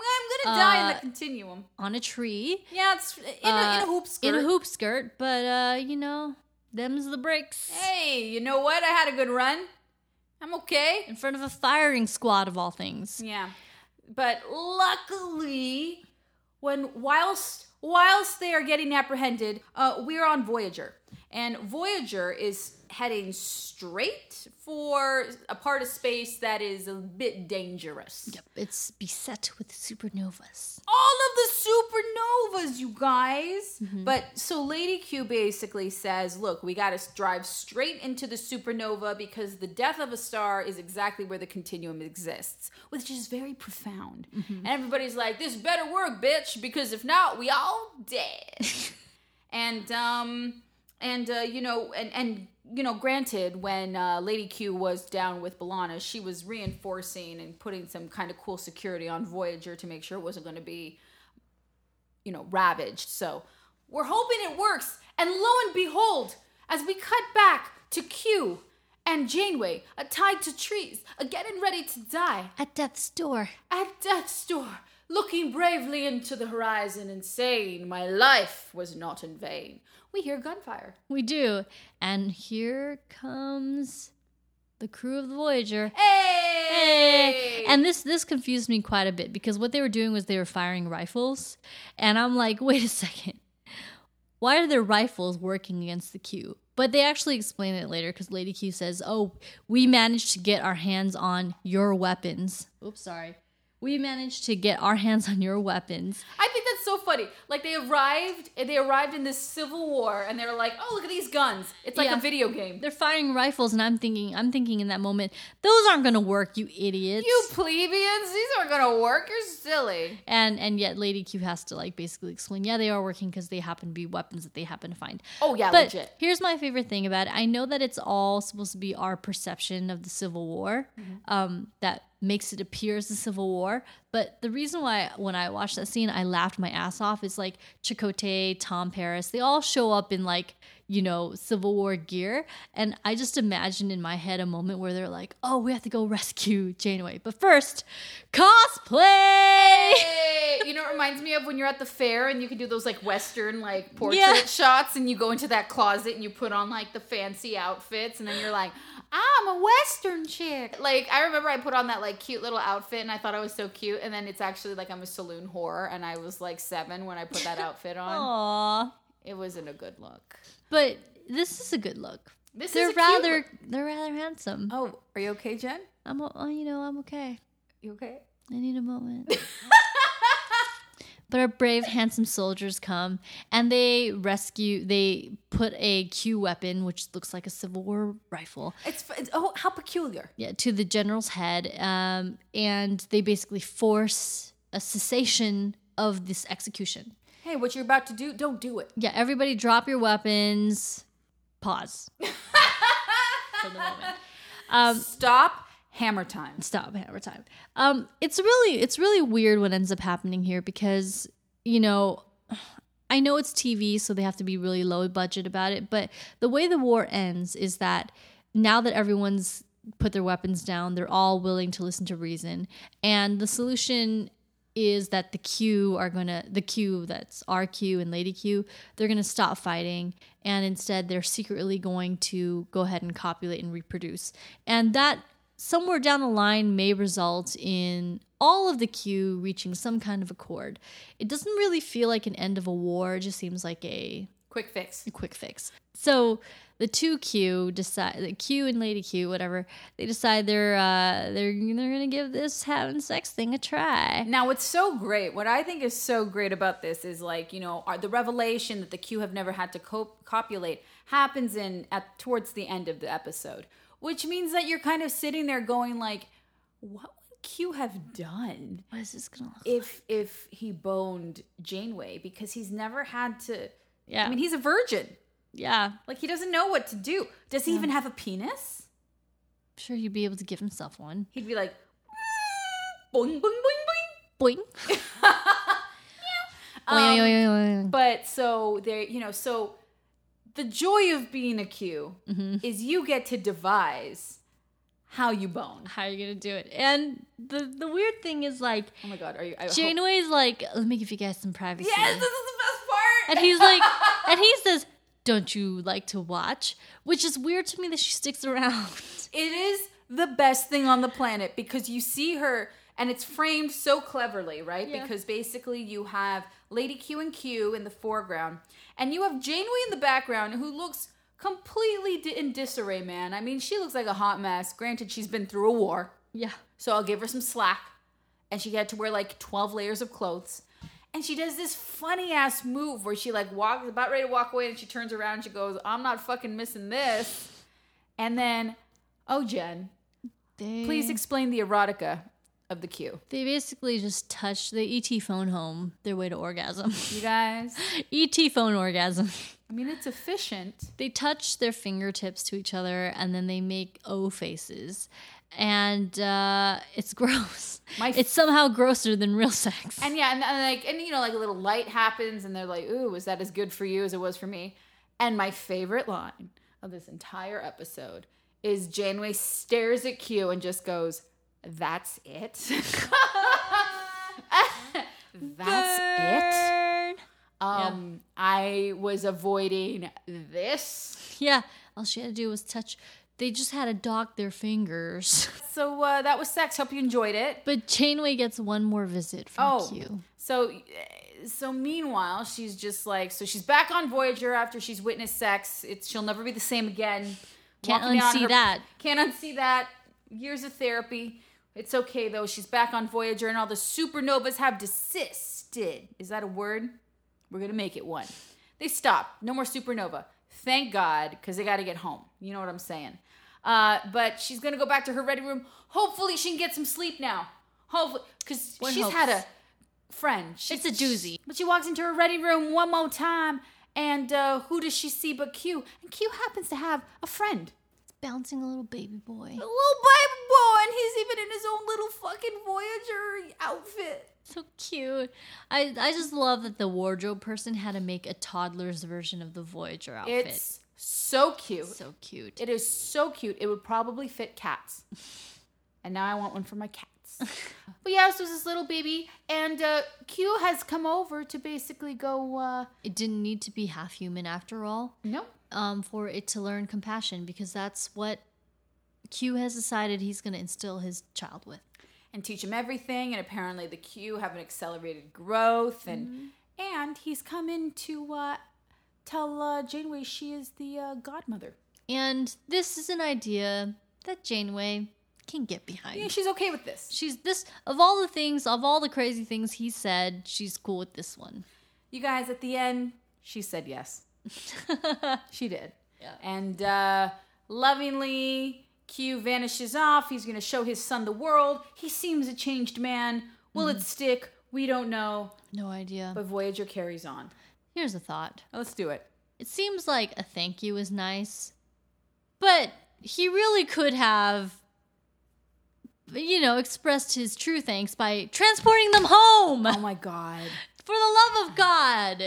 gonna die in
uh,
the continuum.
on a tree
Yeah, it's in, a, in
uh,
a hoop skirt.
in a hoop skirt, but uh, you know, them's the breaks.
Hey, you know what? I had a good run. I'm okay.
In front of a firing squad of all things.
Yeah. But luckily, when whilst whilst they are getting apprehended, uh, we're on Voyager. And Voyager is heading straight for a part of space that is a bit dangerous.
Yep, it's beset with supernovas.
all of the supernovas, you guys. But so Lady Q basically says, look, we got to drive straight into the supernova because the death of a star is exactly where the continuum exists, which is very profound. And everybody's like, this better work, bitch, because if not, we all dead. and um and uh, you know and and you know granted when uh, lady q was down with B'Elanna, she was reinforcing and putting some kind of cool security on voyager to make sure it wasn't going to be you know ravaged. So we're hoping it works. And lo and behold as we cut back to q and janeway uh, tied to trees uh, getting ready to die.
At death's door.
at death's door, looking bravely into the horizon and saying, My life was not in vain. We hear gunfire.
We do. And here comes the crew of the Voyager.
Hey! hey!
And this this confused me quite a bit because what they were doing was they were firing rifles, and I'm like, wait a second, why are their rifles working against the Q? But they actually explain it later because Lady Q says, "Oh, we managed to get our hands on your weapons." Oops, sorry. We managed to get our hands on your weapons.
I think that's so funny. Like they arrived, they arrived in this civil war, and they're like, "Oh, look at these guns! It's like
Yeah.
a video game."
They're firing rifles, and I'm thinking, I'm thinking in that moment, those aren't gonna work, you idiots.
You plebeians, these aren't gonna work. You're silly.
and and yet Lady Q has to like basically explain, yeah, they are working because they happen to be weapons that they happen to find.
Oh yeah,
But
legit.
here's my favorite thing about it. I know that it's all supposed to be our perception of the Civil War um, that makes it appear as a Civil War. But the reason why when I watched that scene, I laughed my ass off is like Chakotay, Tom Paris, they all show up in like, you know, Civil War gear. And I just imagine in my head a moment where they're like, oh, we have to go rescue Janeway. But first, cosplay!
You know, it reminds me of when you're at the fair and you can do those like Western like portrait
Yeah.
shots, and you go into that closet and you put on like the fancy outfits, and then you're like, I'm a Western chick. Like I remember I put on that like cute little outfit, and I thought I was so cute, and then it's actually like I'm a saloon whore, and I was like seven when I put that outfit on.
Aww.
It wasn't a good look.
But this is a good look.
This
they're
is
rather
look.
they're rather handsome.
Oh, are you okay, Jen?
I'm oh, you know I'm okay.
You okay?
I need a moment. but our brave, handsome soldiers come and they rescue. They put a Q weapon, which looks like a Civil War rifle,
It's, it's oh how peculiar.
yeah, to the general's head, um, and they basically force a cessation of this execution.
Hey, what you're about to do, don't do it.
Yeah, everybody, drop your weapons. Pause. For the moment. Um,
Stop hammer time.
stop hammer time um it's really it's really weird what ends up happening here because you know i know it's tv so they have to be really low budget about it but the way the war ends is that now that everyone's put their weapons down they're all willing to listen to reason and the solution is that the Q are gonna the Q that's RQ and Lady Q they're gonna stop fighting and instead they're secretly going to go ahead and copulate and reproduce and that somewhere down the line may result in all of the Q reaching some kind of accord. It doesn't really feel like an end of a war; it just seems like a
Quick fix.
a quick fix. So the two Q decide, the Q and Lady Q, whatever, they decide they're uh, they're they're gonna give this having sex thing a try.
Now, what's so great, what I think is so great about this is like, you know, the revelation that the Q have never had to cop- copulate happens in at towards the end of the episode, which means that you're kind of sitting there going like, what would Q have done
What is this gonna look?
if if he boned Janeway because he's never had to
Yeah,
I mean, he's a virgin.
Yeah.
Like he doesn't know what to do. Does he even have a penis?
I'm sure he'd be able to give himself one.
He'd be like, boing, boing, boing, boing.
Boing.
Um,
Boing, boing, boing.
But so there, you know, so the joy of being a Q
Mm-hmm.
is you get to devise how you bone.
How are you gonna do it? And the the weird thing is like
Oh my god, are you? I hope-
Janeway's like, let me give you guys some privacy.
Yes, this is the best part.
And he's like, and he says, don't you like to watch? Which is weird to me that she sticks around.
it is the best thing on the planet because you see her and it's framed so cleverly, right?
Yeah.
Because basically you have Lady Q and Q in the foreground and you have Janeway in the background who looks completely di- in disarray, man. I mean, she looks like a hot mess. Granted, she's been through a war.
Yeah.
So I'll give her some slack. And she had to wear like 12 layers of clothes. And she does this funny ass move where she like walks about ready to walk away and she turns around and she goes, I'm not fucking missing this. And then, oh Jen,
They,
please explain the erotica of the Q.
They basically just touch the ET phone home their way to orgasm.
You guys,
ET phone orgasm.
I mean, it's efficient.
They touch their fingertips to each other and then they make O faces. And uh, it's gross. It's somehow grosser than real sex.
And yeah, and, and like, and you know, like a little light happens and they're like, ooh, is that as good for you as it was for me? And my favorite line of this entire episode is Janeway stares at Q and just goes, that's it. that's it.
Burn.
Um, I was avoiding this.
Yeah, all she had to do was touch. They just had to dock their fingers.
So uh, that was sex. Hope you enjoyed it.
But Janeway gets one more visit from
Oh,
Q.
so so meanwhile, she's just like so she's back on Voyager after she's witnessed sex. It's she'll never be the same again.
Can't
Walking
unsee
her-
that.
Can't unsee that. Years of therapy. It's okay though. She's back on Voyager, and all the supernovas have desisted. Is that a word? We're gonna make it one. They stop. No more supernova. Thank God, because they got to get home. You know what I'm saying? Uh, but she's gonna go back to her ready room. Hopefully, she can get some sleep now. Hopefully, because she's
hopes.
had a friend. She-
It's a doozy.
But she walks into her ready room one more time, and uh, who does she see but Q? And Q happens to have a friend, It's
Bouncing a little baby boy.
a little baby boy, and he's even in his own little fucking Voyager outfit.
So cute. I, I just love that the wardrobe person had to make a toddler's version of the Voyager outfit.
It's so cute.
so cute.
It is so cute. It would probably fit cats. And now I want one for my cats. but yeah, so this little baby, and uh, Q has come over to basically go. Uh,
It didn't need to be half human after all.
no,
um, for it to learn compassion because that's what Q has decided he's going to instill his child with.
and teach him everything. And apparently, the Q have an accelerated growth, and and he's come in to uh, tell uh, Janeway she is the uh, godmother.
And this is an idea that Janeway can get behind.
Yeah, she's okay with this.
She's this of all the things, of all the crazy things he said, she's cool with this one.
You guys, at the end, she said yes. she did.
Yeah.
And uh, lovingly, Q vanishes off. He's going to show his son the world. He seems a changed man. Will it stick? We don't know.
No idea.
But Voyager carries on.
Here's a thought.
Let's do it.
It seems like a thank you is nice, but he really could have, you know, expressed his true thanks by transporting them home
Oh my God.
for the love of God.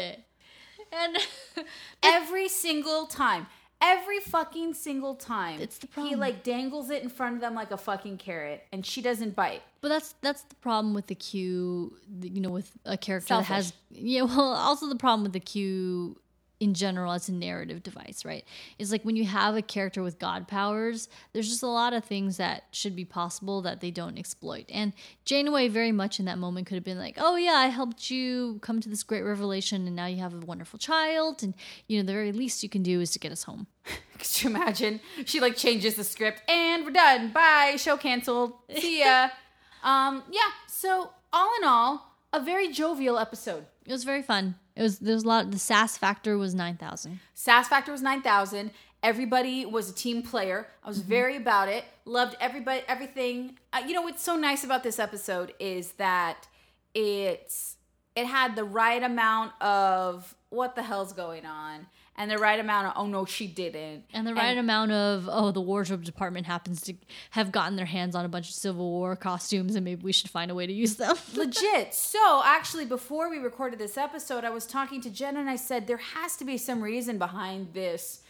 And
Every single time. Every fucking single time.
It's the
He like dangles it in front of them like a fucking carrot, and she doesn't bite.
But that's that's the problem with the Q, you know, with a character that has yeah. Well, also the problem with the Q in general as a narrative device, right? Is like when you have a character with god powers, there's just a lot of things that should be possible that they don't exploit. And Janeway very much in that moment could have been like, "Oh yeah, I helped you come to this great revelation and now you have a wonderful child and you know the very least you can do is to get us home."
Could you imagine? She like changes the script and we're done. Bye. Show canceled. See ya. um, yeah. So all in all, a very jovial episode.
It was very fun. It was there's a lot the sass factor was 9000.
Sass factor was nine thousand. Everybody was a team player. I was very about it. Loved everybody, everything. Uh, you know what's so nice about this episode is that it's it had the right amount of what the hell's going on, and the right amount of oh no she didn't,
And the right amount of oh the wardrobe department happens to have gotten their hands on a bunch of Civil War costumes and maybe we should find a way to use them.
Legit. So, actually, before we recorded this episode, I was talking to Jen and I said there has to be some reason behind this,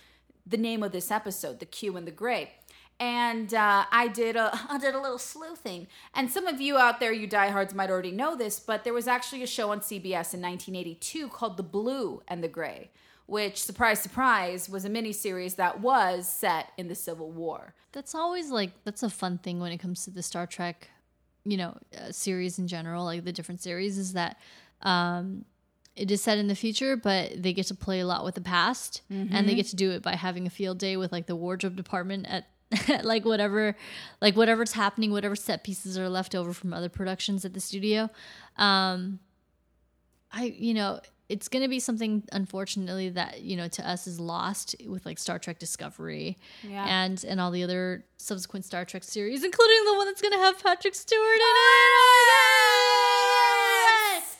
the name of this episode, the Q and the Gray. And uh, I did a I did a little sleuthing, and some of you out there, you diehards, might already know this, but there was actually a show on CBS in 1982 called The Blue and the Gray, which surprise surprise was a miniseries that was set in the Civil War.
That's always like that's a fun thing when it comes to the Star Trek, you know, uh, series in general, like the different series is that um it is set in the future, but they get to play a lot with the past and they get to do it by having a field day with like the wardrobe department at like whatever like whatever's happening, whatever set pieces are left over from other productions at the studio. Um I you know, it's going to be something unfortunately that, you know, to us is lost with like Star Trek Discovery
Yeah.
and and all the other subsequent Star Trek series, including the one that's going to have Patrick Stewart in it.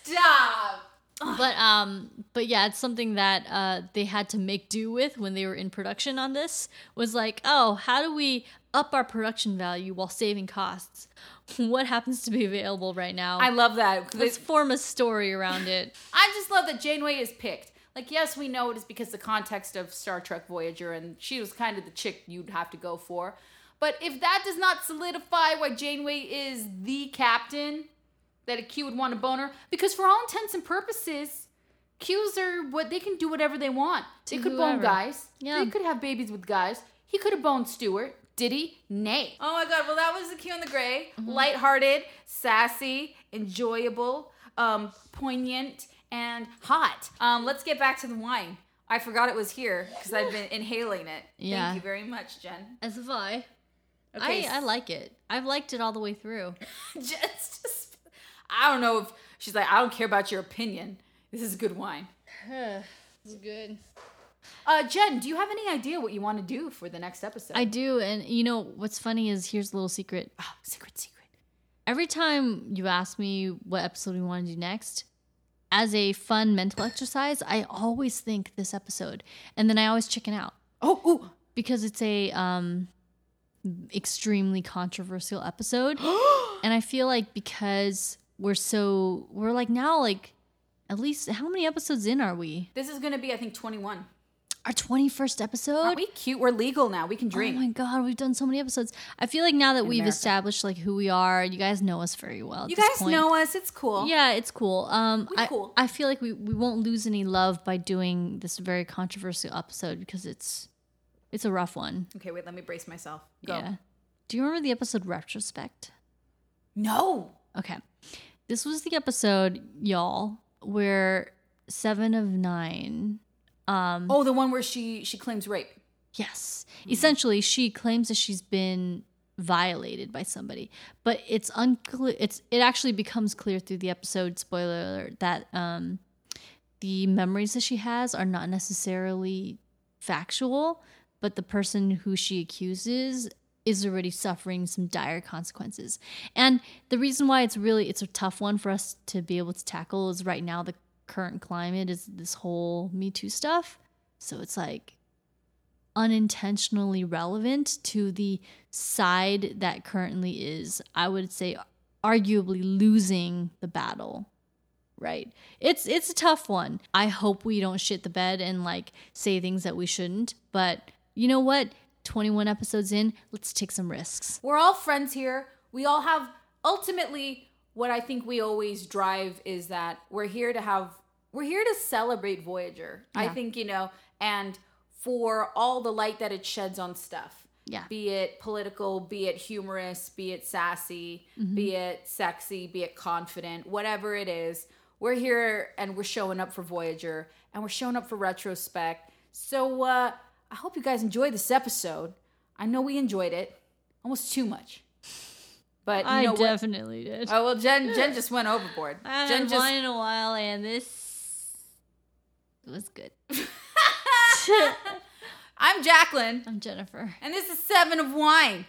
Stop.
But um, but yeah, it's something that uh, they had to make do with when they were in production on this. Was like, oh, how do we up our production value while saving costs? What happens to be available right now?
I love that.
Let's form a story around it.
I just love that Janeway is picked. Like, yes, we know it is because the context of Star Trek Voyager, and she was kind of the chick you'd have to go for. But if that does not solidify why Janeway is the captain, that a Q would want a boner, because for all intents and purposes, Qs are what they can do whatever they want. They
To
could bone guys.
Yeah.
They could have babies with guys. He could have boned Stewart. Did he? Nay. Oh my god, well that was the Q and the Gray. Lighthearted, sassy, enjoyable, um, poignant, and hot. Um, let's get back to the wine. I forgot it was here because I've been inhaling it.
Yeah.
Thank you very much, Jen.
As if I,
Okay,
I, I like it. I've liked it all the way through.
Jen's just I don't know if she's like, I don't care about your opinion. This is good wine.
It's good.
Uh, Jen, do you have any idea what you want to do for the next episode?
I do, and you know what's funny is here's a little secret.
oh, secret, secret.
Every time you ask me what episode we want to do next, as a fun mental exercise, I always think this episode, and then I always chicken out
Oh, ooh.
because it's a um extremely controversial episode, and I feel like because we're so we're like now like at least how many episodes in are we?
This is gonna be, I think, twenty-one.
Our twenty first episode.
Aren't we cute? We're legal now. We can drink.
Oh my god, we've done so many episodes. I feel like now that we've
America.
established like who we are, you guys know us very well.
you guys
point.
know us. It's cool.
Yeah, it's cool. Um,
We
I,
cool.
I feel like we, we won't lose any love by doing this very controversial episode because it's it's a rough one.
Okay, wait. Let me brace myself. Go.
Yeah. Do you remember the episode retrospect?
No.
Okay, this was the episode, y'all, where seven of nine. Um,
Oh, the one where she she claims rape.
Yes. Essentially, she claims that she's been violated by somebody, but it's unclear. It's it actually becomes clear through the episode. Spoiler alert: that um, the memories that she has are not necessarily factual, but the person who she accuses is already suffering some dire consequences. And the reason why it's really it's a tough one for us to be able to tackle is right now the current climate is this whole Me Too stuff. So it's like unintentionally relevant to the side that currently is, I would say, arguably losing the battle. Right. It's it's a tough one. I hope we don't shit the bed and like say things that we shouldn't. But you know what? 21 episodes in, let's take some risks.
We're all friends here. We all have ultimately what I think we always drive is that we're here to have we're here to celebrate Voyager. I think, you know, and for all the light that it sheds on stuff.
Yeah.
Be it political, be it humorous, be it sassy,
Mm-hmm.
be it sexy, be it confident, whatever it is. We're here and we're showing up for Voyager and we're showing up for retrospect. So uh I hope you guys enjoyed this episode. I know we enjoyed it. Almost too much. But you
I
know what?
definitely did.
Oh well, Jen Jen just went overboard.
I
Jen
haven't
just
wine in a while, and this was good.
I'm Jacqueline,
I'm Jennifer.
and this is Seven of Wine.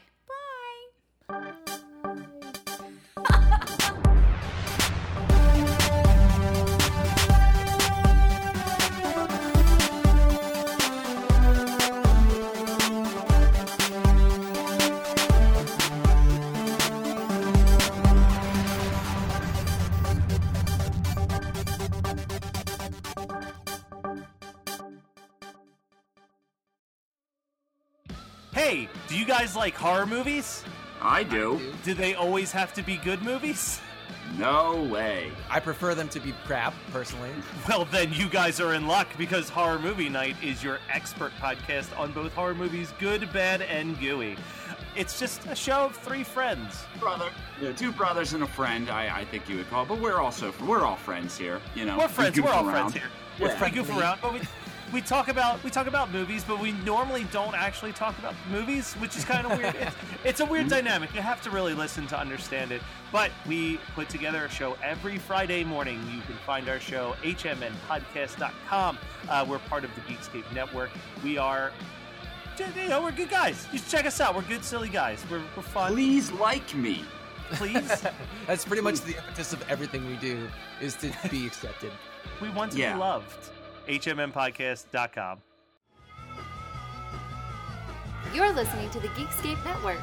Guys like horror movies?
I do.
Do they always have to be good movies?
No way.
I prefer them to be crap, personally.
Well, then you guys are in luck because Horror Movie Night is your expert podcast on both horror movies, good, bad, and gooey. It's just a show of three friends.
Brother. Yeah, two brothers and a friend, I, I think you would call. But we're also we're all friends here. You know,
We're friends.
We goof
We're all
around.
friends here. We're
Yeah.
we goof around, but we we talk about we talk about movies, but we normally don't actually talk about movies, which is kind of weird. It's, it's a weird dynamic. You have to really listen to understand it. But we put together a show every Friday morning. You can find our show hmnpodcast.com. Uh, we're part of the Geekscape Network. We are. You know, we're good guys. You should check us out. We're good, silly guys. We're, we're fun.
Please like me.
Please.
That's pretty much the impetus of everything we do is to be accepted.
we want to
Yeah.
be loved. hmnpodcast.com.
You're listening to the Geekscape Network.